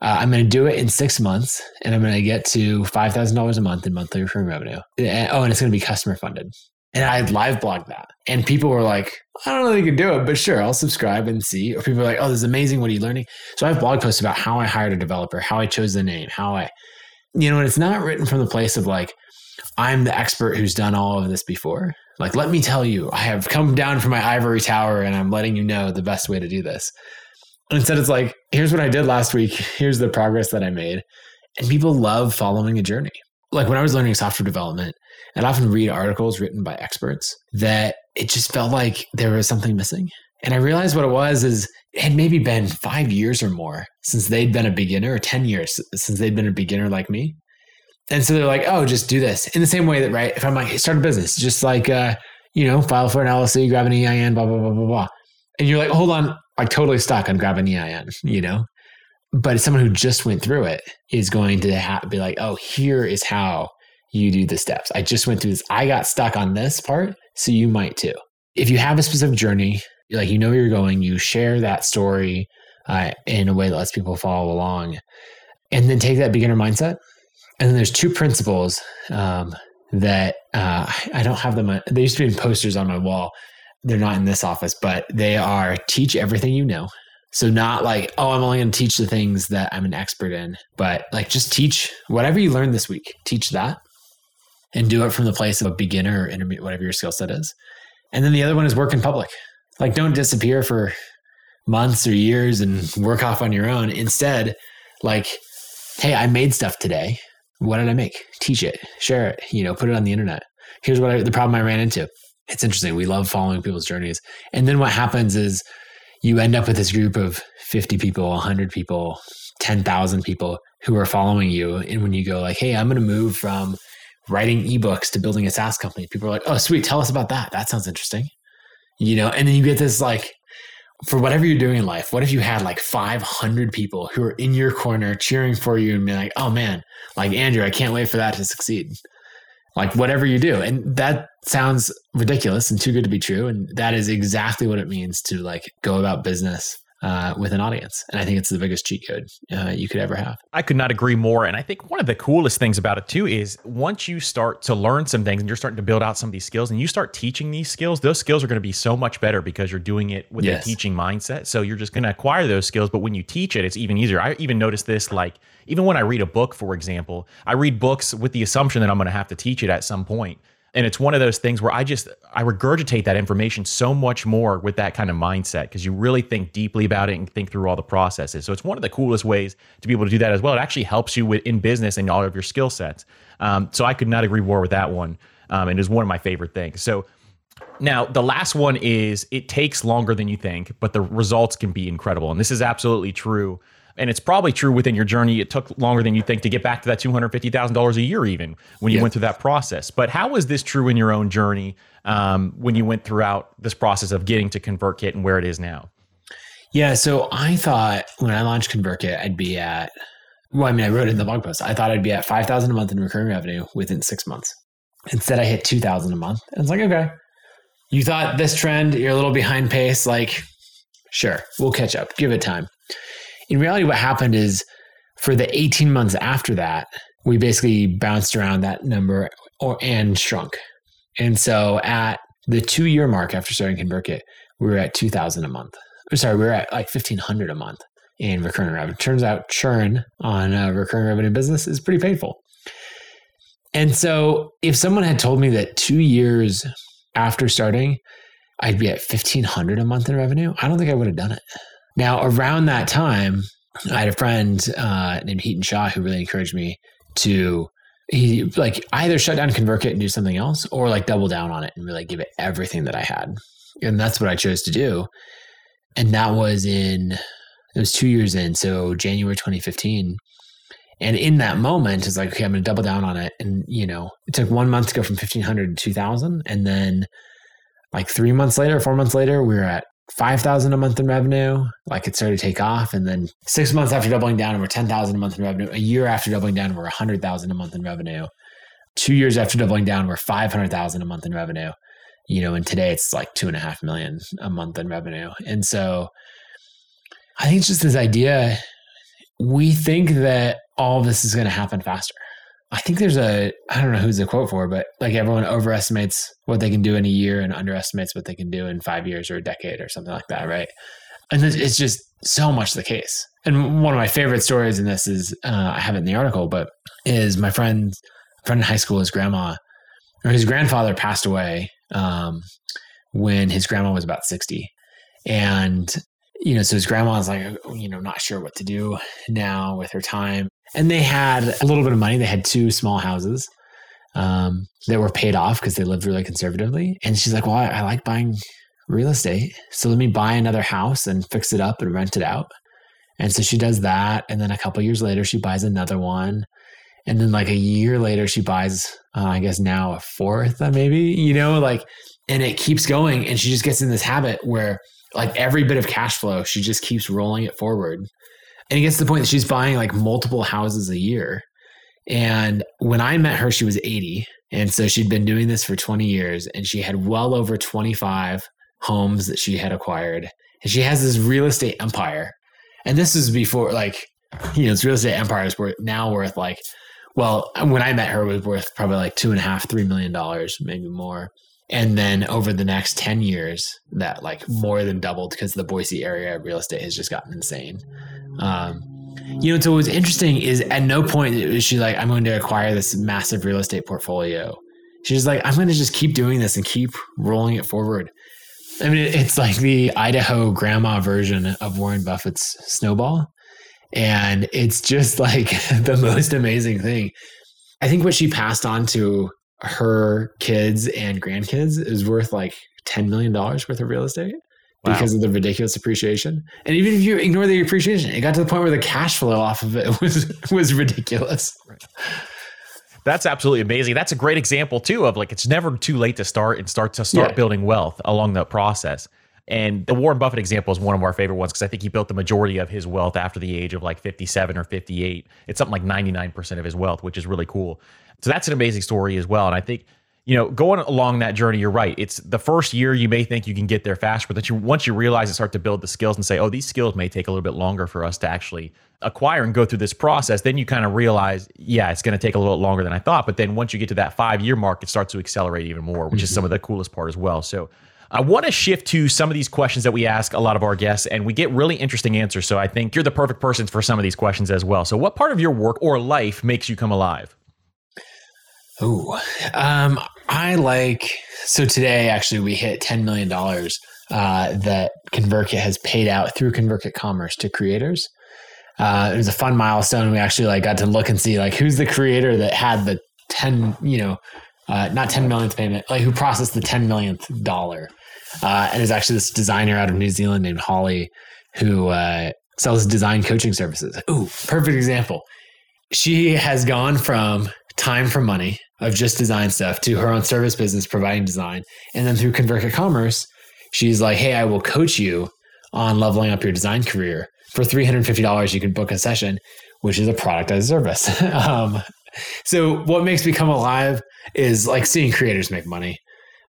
Uh, I'm going to do it in six months and I'm going to get to $5,000 a month in monthly recurring revenue. And, oh, and it's going to be customer funded. And I live blogged that. And people were like, I don't know if you can do it, but sure, I'll subscribe and see. Or people are like, oh, this is amazing. What are you learning? So I have blog posts about how I hired a developer, how I chose the name, how I, you know, and it's not written from the place of like, I'm the expert who's done all of this before. Like, let me tell you, I have come down from my ivory tower and I'm letting you know the best way to do this. And instead, it's like, here's what I did last week. [laughs] Here's the progress that I made. And people love following a journey. Like when I was learning software development, I'd often read articles written by experts that it just felt like there was something missing. And I realized what it was is it had maybe been five years or more since they'd been a beginner, or 10 years since they'd been a beginner like me. And so they're like, oh, just do this. In the same way that, right, if I'm like, start a business, just like, uh, you know, file for an LLC, grab an EIN, blah, blah, blah, blah, blah. And you're like, hold on, I'm totally stuck on grabbing EIN, you know? But someone who just went through it is going to ha- be like, oh, here is how you do the steps. I just went through this. I got stuck on this part, so you might too. If you have a specific journey, like you know where you're going, you share that story uh, in a way that lets people follow along, and then take that beginner mindset. And then there's two principles um, that uh, I don't have them. They used to be in posters on my wall. They're not in this office, but they are teach everything you know. So not like, oh, I'm only going to teach the things that I'm an expert in, but like just teach whatever you learned this week. Teach that and do it from the place of a beginner or intermediate, whatever your skill set is. And then the other one is work in public. Like don't disappear for months or years and work off on your own. Instead, like, hey, I made stuff today. What did I make? Teach it, share it, you know, put it on the internet. Here's what I, the problem I ran into. It's interesting. We love following people's journeys. And then what happens is you end up with this group of 50 people, 100 people, 10,000 people who are following you. And when you go like, hey, I'm going to move from writing ebooks to building a SaaS company. People are like, oh, sweet, tell us about that. That sounds interesting. You know, and then you get this like, for whatever you're doing in life, what if you had like 500 people who are in your corner cheering for you and be like, oh man, like Andrew, I can't wait for that to succeed. Like whatever you do. And that sounds ridiculous and too good to be true. And that is exactly what it means to like go about business uh, with an audience. And I think it's the biggest cheat code uh, you could ever have. I could not agree more. And I think one of the coolest things about it too is once you start to learn some things and you're starting to build out some of these skills and you start teaching these skills, those skills are going to be so much better because you're doing it with yes. a teaching mindset. So you're just going to acquire those skills. But when you teach it, it's even easier. I even noticed this like, even when I read a book, for example, I read books with the assumption that I'm going to have to teach it at some point. And it's one of those things where I just I regurgitate that information so much more with that kind of mindset because you really think deeply about it and think through all the processes. So it's one of the coolest ways to be able to do that as well. It actually helps you with, in business and all of your skill sets. Um, so I could not agree more with that one. Um, and it is one of my favorite things. So now the last one is it takes longer than you think, but the results can be incredible. And this is absolutely true and it's probably true within your journey. It took longer than you think to get back to that two hundred fifty thousand dollars a year, even when you yeah. went through that process. But how was this true in your own journey um, when you went throughout this process of getting to ConvertKit and where it is now? Yeah, so I thought when I launched ConvertKit, I'd be at well, I mean, I wrote in the blog post. I thought I'd be at five thousand a month in recurring revenue within six months. Instead, I hit two thousand a month, and it's like, okay, you thought this trend, you're a little behind pace. Like, sure, we'll catch up. Give it time in reality, what happened is for the 18 months after that, we basically bounced around that number or and shrunk. And so at the two year mark after starting ConvertKit, we were at 2000 a month. I'm sorry, we were at like 1500 a month in recurring revenue. Turns out churn on a recurring revenue business is pretty painful. And so if someone had told me that two years after starting, I'd be at 1500 a month in revenue, I don't think I would have done it. Now, around that time, I had a friend uh, named Hiten Shah who really encouraged me to he like either shut down ConvertKit and do something else, or like double down on it and really give it everything that I had. And that's what I chose to do. And that was in it was two years in, so January 2015. And in that moment, it's like, okay, I'm going to double down on it. And, you know, it took one month to go from 1500 to 2000. And then like three months later, four months later, we were at 5,000 a month in revenue, like it started to take off. And then six months after doubling down, we're 10,000 a month in revenue. A year after doubling down, we're 100,000 a month in revenue. Two years after doubling down, we're 500,000 a month in revenue. You know, and today it's like two and a half million a month in revenue. And so I think it's just this idea. We think that all this is going to happen faster. I think there's a I don't know who's the quote for, but like everyone overestimates what they can do in a year and underestimates what they can do in five years or a decade or something like that, right? And it's just so much the case. And one of my favorite stories in this is uh, I have it in the article, but is my friend friend in high school, his grandma or his grandfather passed away um, when his grandma was about sixty, and you know, so his grandma was like, you know, not sure what to do now with her time. And they had a little bit of money. They had two small houses um, that were paid off because they lived really conservatively. And she's like, well, I, I like buying real estate. So let me buy another house and fix it up and rent it out. And so she does that. And then a couple years later, she buys another one. And then like a year later, she buys, uh, I guess now a fourth, uh, maybe, you know, like, and it keeps going. And she just gets in this habit where like every bit of cash flow, she just keeps rolling it forward. And it gets to the point that she's buying like multiple houses a year. And when I met her, she was 80. And so she'd been doing this for 20 years and she had well over 25 homes that she had acquired. And she has this real estate empire. And this is before like, you know, this real estate empire is worth now worth like, well, when I met her, it was worth probably like two and a half, three million dollars, maybe more and then over the next 10 years that like more than doubled because the boise area real estate has just gotten insane. Um, you know so what's interesting is at no point is she like i'm going to acquire this massive real estate portfolio. She's like i'm going to just keep doing this and keep rolling it forward. I mean it's like the idaho grandma version of warren buffett's snowball. And it's just like [laughs] the most amazing thing. I think what she passed on to her kids and grandkids is worth like $10 million worth of real estate wow. because of the ridiculous appreciation. And even if you ignore the appreciation, it got to the point where the cash flow off of it [laughs] was was ridiculous. Right. That's absolutely amazing. That's a great example too of like it's never too late to start and start to start yeah. building wealth along the process. And the Warren Buffett example is one of our favorite ones because I think he built the majority of his wealth after the age of like 57 or 58. It's something like 99% of his wealth, which is really cool. So that's an amazing story as well. And I think you know, going along that journey, you're right. It's the first year you may think you can get there faster, but that you once you realize and start to build the skills and say, oh, these skills may take a little bit longer for us to actually acquire and go through this process, then you kind of realize, yeah, it's going to take a little longer than I thought. But then once you get to that five year mark, it starts to accelerate even more, which mm-hmm. is some of the coolest part as well. So I want to shift to some of these questions that we ask a lot of our guests, and we get really interesting answers. So I think you're the perfect person for some of these questions as well. So, what part of your work or life makes you come alive? Oh, um, I like so today actually we hit ten million dollars uh, that ConvertKit has paid out through ConvertKit Commerce to creators. Uh, it was a fun milestone. We actually like got to look and see like who's the creator that had the ten, you know, uh, not ten millionth payment, like who processed the ten millionth dollar. Uh, and there's actually this designer out of New Zealand named Holly who uh, sells design coaching services. Ooh, perfect example. She has gone from time for money of just design stuff to her own service business providing design. And then through ConvertKit Commerce, she's like, hey, I will coach you on leveling up your design career. For $350, you can book a session, which is a product as a service. [laughs] um, so, what makes me come alive is like seeing creators make money.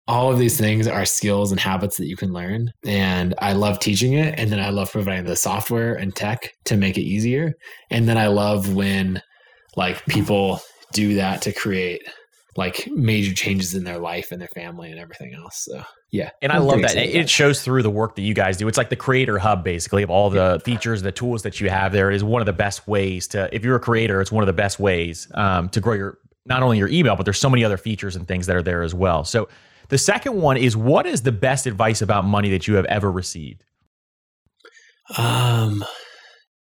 All of these things are skills and habits that you can learn. And I love teaching it. And then I love providing the software and tech to make it easier. And then I love when like people do that to create like major changes in their life and their family and everything else. So yeah. And I love that. It shows through the work that you guys do. It's like the creator hub basically of all the yeah. features, the tools that you have there. It is one of the best ways to, if you're a creator, it's one of the best ways um, to grow your, not only your email, but there's so many other features and things that are there as well. So the second one is what is the best advice about money that you have ever received? Um,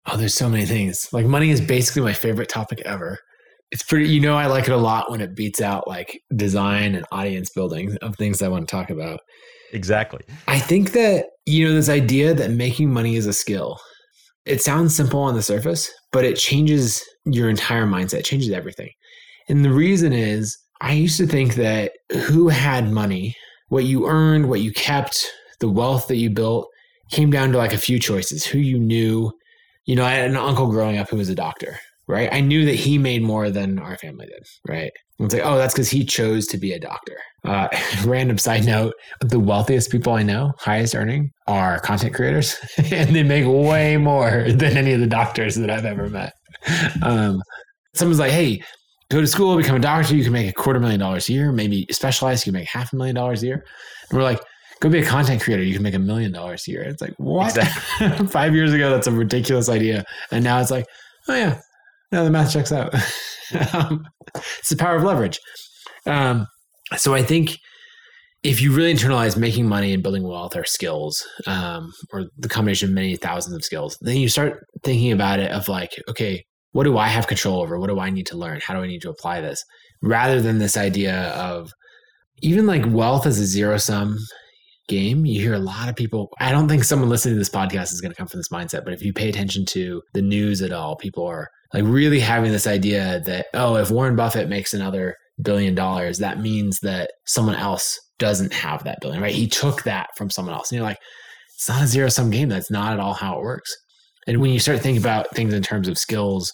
oh, there's so many things. Like money is basically my favorite topic ever it's pretty you know i like it a lot when it beats out like design and audience building of things i want to talk about. Exactly. I think that you know this idea that making money is a skill it sounds simple on the surface but it changes your entire mindset it changes everything. And the reason is i used to think that who had money what you earned what you kept the wealth that you built came down to like a few choices who you knew. You know i had an uncle growing up who was a doctor right? I knew that he made more than our family did, right? It's like, oh, that's because he chose to be a doctor. Uh, [laughs] random side note: the wealthiest people I know, highest earning, are content creators, [laughs] and they make way more than any of the doctors that I've ever met. Um, someone's like, hey. Go to school, become a doctor. You can make a quarter million dollars a year. Maybe specialize, you can make half a million dollars a year. And we're like, go be a content creator. You can make a million dollars a year. It's like, what? Exactly. [laughs] Five years ago, that's a ridiculous idea. And now it's like, oh, yeah, no, the math checks out. [laughs] um, it's the power of leverage. Um, so I think if you really internalize making money and building wealth are skills, um, or the combination of many thousands of skills, then you start thinking about it of like, okay, what do I have control over? What do I need to learn? How do I need to apply this? Rather than this idea of even like wealth as a zero sum game, you hear a lot of people. I don't think someone listening to this podcast is going to come from this mindset, but if you pay attention to the news at all, people are like really having this idea that, oh, if Warren Buffett makes another billion dollars, that means that someone else doesn't have that billion, right? He took that from someone else. And you're like, it's not a zero sum game. That's not at all how it works. And when you start thinking about things in terms of skills,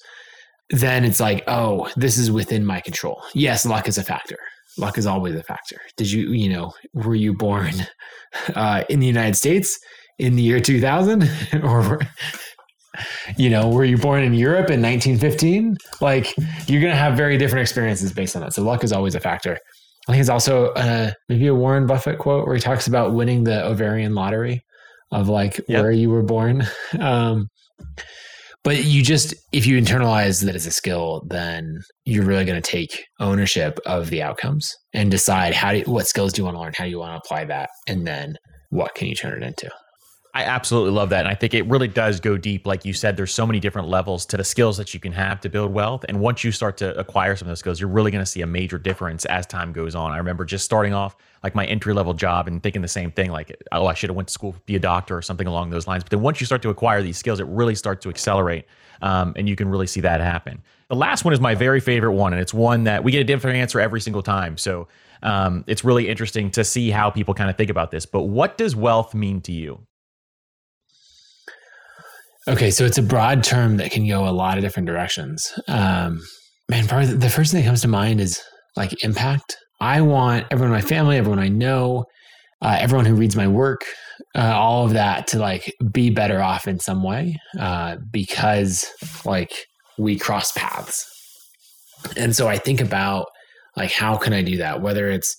then it's like, oh, this is within my control. Yes, luck is a factor. Luck is always a factor. Did you, you know, were you born [laughs] uh, in the United States in the year 2000 [laughs] or you know, were you born in Europe in 1915? Like, you're going to have very different experiences based on that. So, luck is always a factor. I think it's also uh, maybe a Warren Buffett quote where he talks about winning the ovarian lottery of like yep. where you were born. [laughs] Um, but you just, if you internalize that as a skill, then you're really going to take ownership of the outcomes and decide how do you, what skills do you want to learn? How do you want to apply that? And then what can you turn it into? I absolutely love that. And I think it really does go deep. Like you said, there's so many different levels to the skills that you can have to build wealth. And once you start to acquire some of those skills, you're really going to see a major difference as time goes on. I remember just starting off like my entry level job and thinking the same thing, like, oh, I should have went to school to be a doctor or something along those lines. But then once you start to acquire these skills, it really starts to accelerate. Um, and you can really see that happen. The last one is my very favorite one. And it's one that we get a different answer every single time. So um, it's really interesting to see how people kind of think about this. But what does wealth mean to you? Okay, so it's a broad term that can go a lot of different directions. Um, man, probably the first thing that comes to mind is like impact. I want everyone in my family, everyone I know, uh, everyone who reads my work, uh, all of that to like be better off in some way uh, because like we cross paths. And so I think about like how can I do that? Whether it's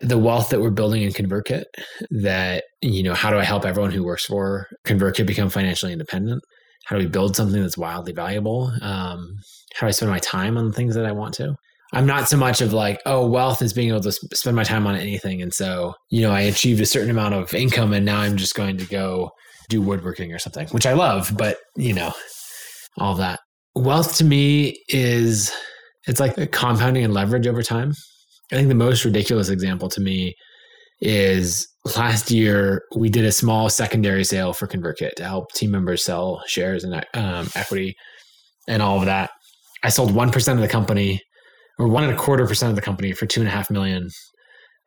the wealth that we're building in ConvertKit, that you know, how do I help everyone who works for ConvertKit become financially independent? How do we build something that's wildly valuable? Um, how do I spend my time on the things that I want to? I'm not so much of like, oh, wealth is being able to spend my time on anything. And so, you know, I achieved a certain amount of income and now I'm just going to go do woodworking or something, which I love, but, you know, all that. Wealth to me is, it's like compounding and leverage over time. I think the most ridiculous example to me is last year we did a small secondary sale for ConvertKit to help team members sell shares and um, equity and all of that. I sold 1% of the company or one and a quarter percent of the company for two and a half million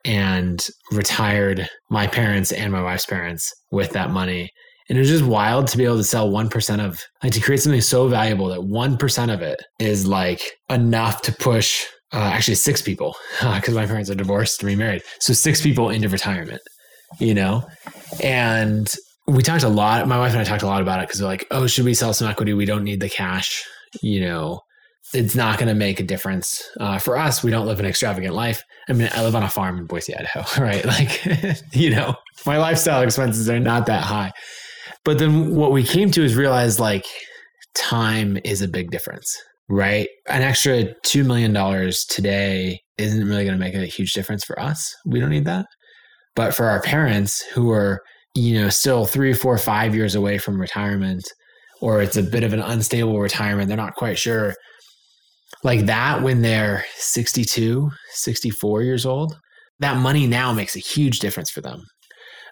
and retired my parents and my wife's parents with that money. And it was just wild to be able to sell 1% of, like to create something so valuable that 1% of it is like enough to push uh, actually six people [laughs] because my parents are divorced and remarried. So six people into retirement, you know? And we talked a lot, my wife and I talked a lot about it because we're like, oh, should we sell some equity? We don't need the cash, you know? it's not going to make a difference uh, for us. We don't live an extravagant life. I mean, I live on a farm in Boise, Idaho, [laughs] right? Like, [laughs] you know, my lifestyle expenses are not that high. But then what we came to is realize like time is a big difference, right? An extra $2 million today isn't really going to make a huge difference for us. We don't need that. But for our parents who are, you know, still three, four, five years away from retirement, or it's a bit of an unstable retirement, they're not quite sure like that when they're 62, 64 years old, that money now makes a huge difference for them.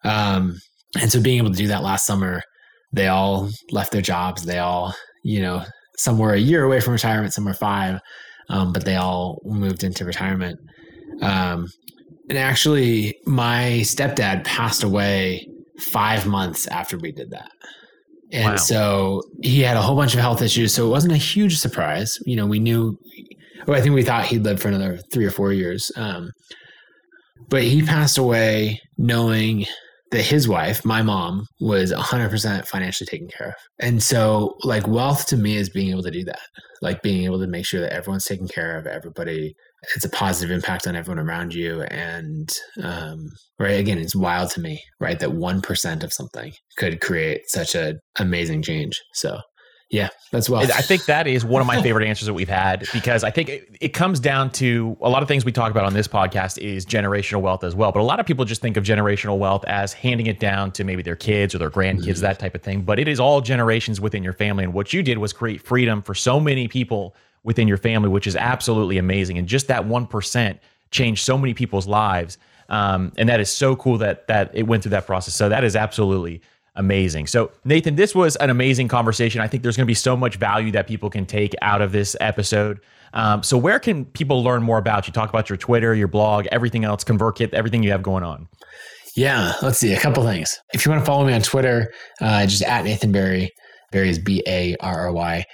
Um, and so being able to do that last summer, they all left their jobs. They all, you know, some were a year away from retirement, some were five, um, but they all moved into retirement. Um, and actually, my stepdad passed away five months after we did that. And wow. so he had a whole bunch of health issues. So it wasn't a huge surprise. You know, we knew, well, I think we thought he'd live for another three or four years. Um, but he passed away knowing that his wife, my mom, was 100% financially taken care of. And so, like, wealth to me is being able to do that, like being able to make sure that everyone's taken care of, everybody it's a positive impact on everyone around you and um, right again it's wild to me right that 1% of something could create such an amazing change so yeah that's well i think that is one of my favorite answers that we've had because i think it, it, comes down to a lot of things we talk about on this podcast is generational wealth as well but a lot of people just think of generational wealth as handing it down to maybe their kids or their grandkids mm-hmm. that type of thing but it is all generations within your family and what you did was create freedom for so many people within your family, which is absolutely amazing. And just that 1% changed so many people's lives. Um, and that is so cool that that it went through that process. So that is absolutely amazing. So Nathan, this was an amazing conversation. I think there's going to be so much value that people can take out of this episode. Um, so where can people learn more about you? Talk about your Twitter, your blog, everything else, ConvertKit, everything you have going on. Yeah, let's see a couple things. If you want to follow me on Twitter, uh, just at Nathan Barry. Barry is B A R R Y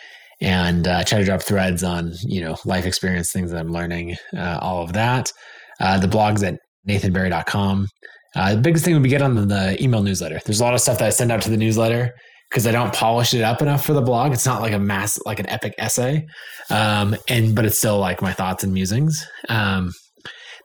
and uh, try to drop threads on you know life experience things that i'm learning uh, all of that uh, the blog's at nathanbarry.com uh, the biggest thing would be get on the, the, email newsletter. There's a lot of stuff that i send out to the newsletter because i don't polish it up enough for the blog. It's not like a mass like an epic essay. Um, and but it's still like my thoughts and musings. Um,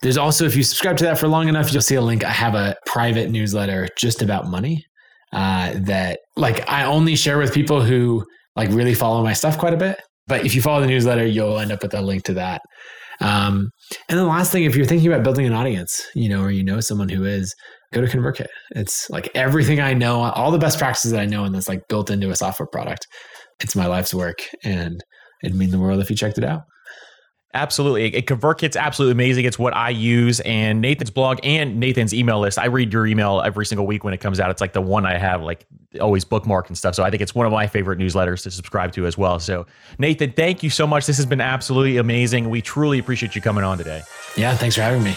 there's also if you subscribe to that for long enough you'll see a link. I have a private newsletter just about money uh, that like i only share with people who like really follow my stuff quite a bit. But if you follow the newsletter, you'll end up with a link to that. Um, and the last thing, if you're thinking about building an audience, you know, or you know someone who is, go to ConvertKit. It's like everything I know, all the best practices that I know, and that's like built into a software product. It's my life's work, and it'd mean the world if you checked it out. Absolutely. It ConvertKit's absolutely amazing. It's what I use and Nathan's blog and Nathan's email list. I read your email every single week when it comes out. It's like the one I have like always bookmarked and stuff. So I think it's one of my favorite newsletters to subscribe to as well. So Nathan, thank you so much. This has been absolutely amazing. We truly appreciate you coming on today. Yeah, thanks for having me.